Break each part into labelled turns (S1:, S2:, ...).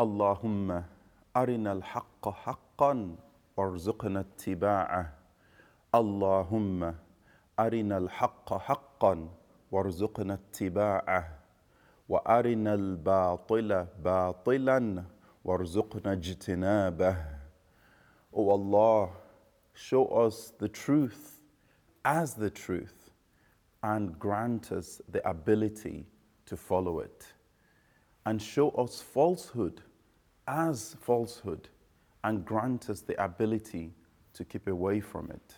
S1: اللهم أرنا الحق حقا وارزقنا اتباعه. اللهم أرنا الحق حقا وارزقنا اتباعه. وأرنا الباطل باطلا وارزقنا اجتنابه. O Allah, show us the truth as the truth and grant us the ability to follow it. And show us falsehood as falsehood and grant us the ability to keep away from it.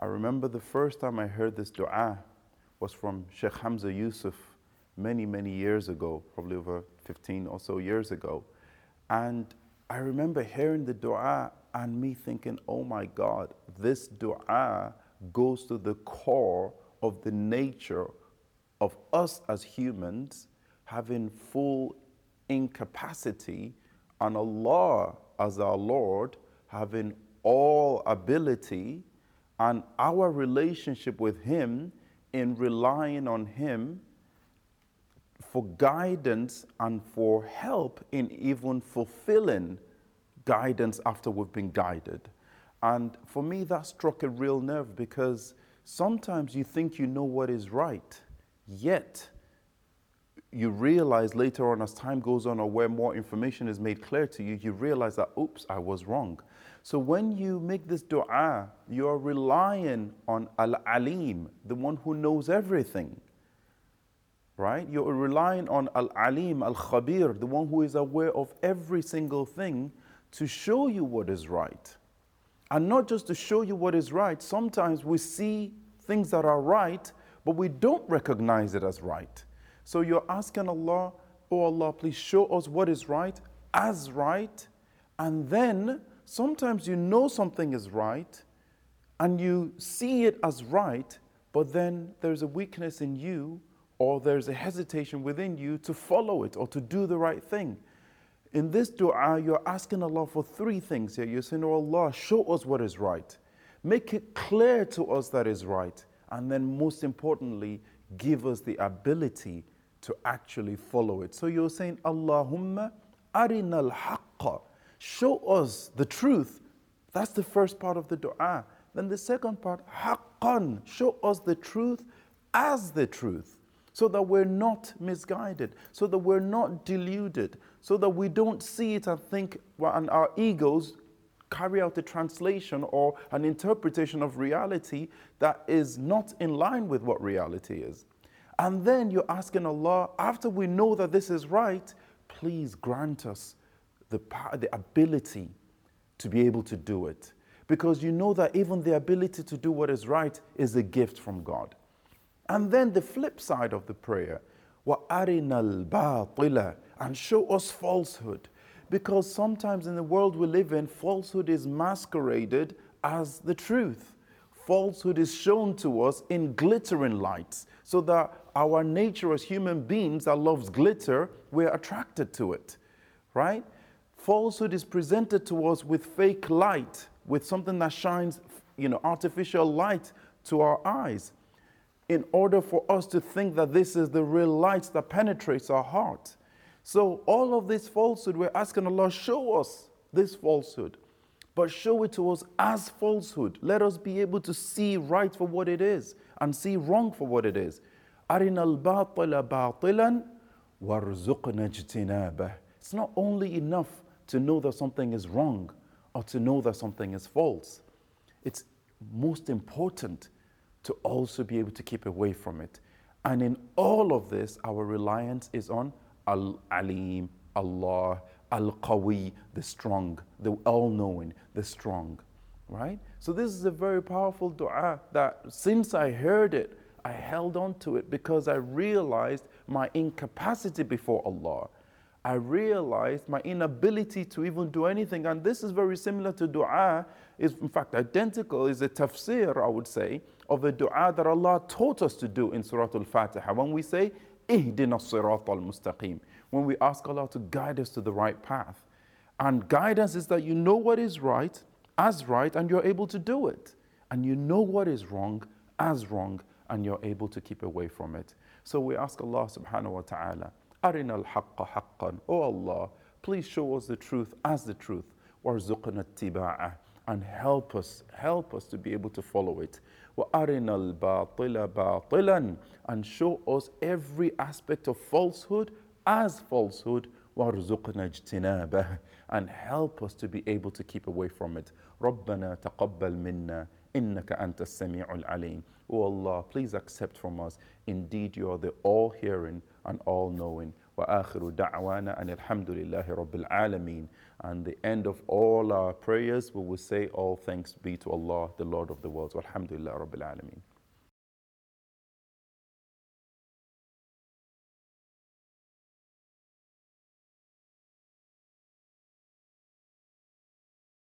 S1: I remember the first time I heard this dua was from Sheikh Hamza Yusuf many, many years ago, probably over 15 or so years ago. And I remember hearing the dua and me thinking, oh my God, this dua goes to the core of the nature of us as humans having full incapacity and Allah as our Lord having all ability and our relationship with Him in relying on Him for guidance and for help in even fulfilling guidance after we've been guided. And for me, that struck a real nerve because sometimes you think you know what is right, yet you realize later on as time goes on or where more information is made clear to you, you realize that, oops, I was wrong. So when you make this dua, you're relying on Al Alim, the one who knows everything. Right? You're relying on Al Alim, Al Khabir, the one who is aware of every single thing to show you what is right. And not just to show you what is right, sometimes we see things that are right, but we don't recognize it as right. So you're asking Allah, Oh Allah, please show us what is right as right. And then sometimes you know something is right and you see it as right, but then there's a weakness in you or there's a hesitation within you to follow it or to do the right thing. In this dua, you're asking Allah for three things here. You're saying, Oh Allah, show us what is right. Make it clear to us that is right. And then, most importantly, give us the ability to actually follow it. So you're saying, Allahumma arinal haqqa. Show us the truth. That's the first part of the dua. Then the second part, haqqan. Show us the truth as the truth so that we're not misguided, so that we're not deluded, so that we don't see it and think, well, and our egos carry out a translation or an interpretation of reality that is not in line with what reality is. And then you're asking Allah, after we know that this is right, please grant us the, power, the ability to be able to do it. Because you know that even the ability to do what is right is a gift from God. And then the flip side of the prayer, وَأَرِنَا الْبَاطِلَ And show us falsehood. Because sometimes in the world we live in, falsehood is masqueraded as the truth. Falsehood is shown to us in glittering lights, so that our nature as human beings that loves glitter, we're attracted to it, right? Falsehood is presented to us with fake light, with something that shines, you know, artificial light to our eyes in order for us to think that this is the real light that penetrates our heart. So, all of this falsehood, we're asking Allah, show us this falsehood, but show it to us as falsehood. Let us be able to see right for what it is and see wrong for what it is. أرنا الباطل باطلا وارزقنا اجتنابه. It's not only enough to know that something is wrong or to know that something is false. It's most important to also be able to keep away from it. And in all of this, our reliance is on Al Alim, Allah, Al Qawi, the strong, the all knowing, the strong. Right? So, this is a very powerful dua that since I heard it, I held on to it because I realized my incapacity before Allah. I realized my inability to even do anything. And this is very similar to dua, is in fact identical, is a tafsir, I would say, of the dua that Allah taught us to do in Surah Al Fatiha. When we say, Ihdina Sirat al Mustaqim, when we ask Allah to guide us to the right path. And guidance is that you know what is right as right and you're able to do it. And you know what is wrong as wrong and you're able to keep away from it. So we ask Allah subhanahu wa ta'ala, Arina al haqqa haqqan. Oh Allah, please show us the truth as the truth. وارزقنا اتباعه and help us, help us to be able to follow it. وَأَرِنَا الْبَاطِلَ بَاطِلًا And show us every aspect of falsehood as falsehood. وَارْزُقْنَا اجْتِنَابَهِ And help us to be able to keep away from it. رَبَّنَا تَقَبَّلْ مِنَّا إِنَّكَ أَنْتَ السَّمِيعُ الْعَلِيمُ O Allah, please accept from us. Indeed, you are the all-hearing and all-knowing. وآخر دعوانا أن الحمد لله رب العالمين and the end of all our prayers we will say all thanks be to Allah the Lord of the worlds والحمد لله رب العالمين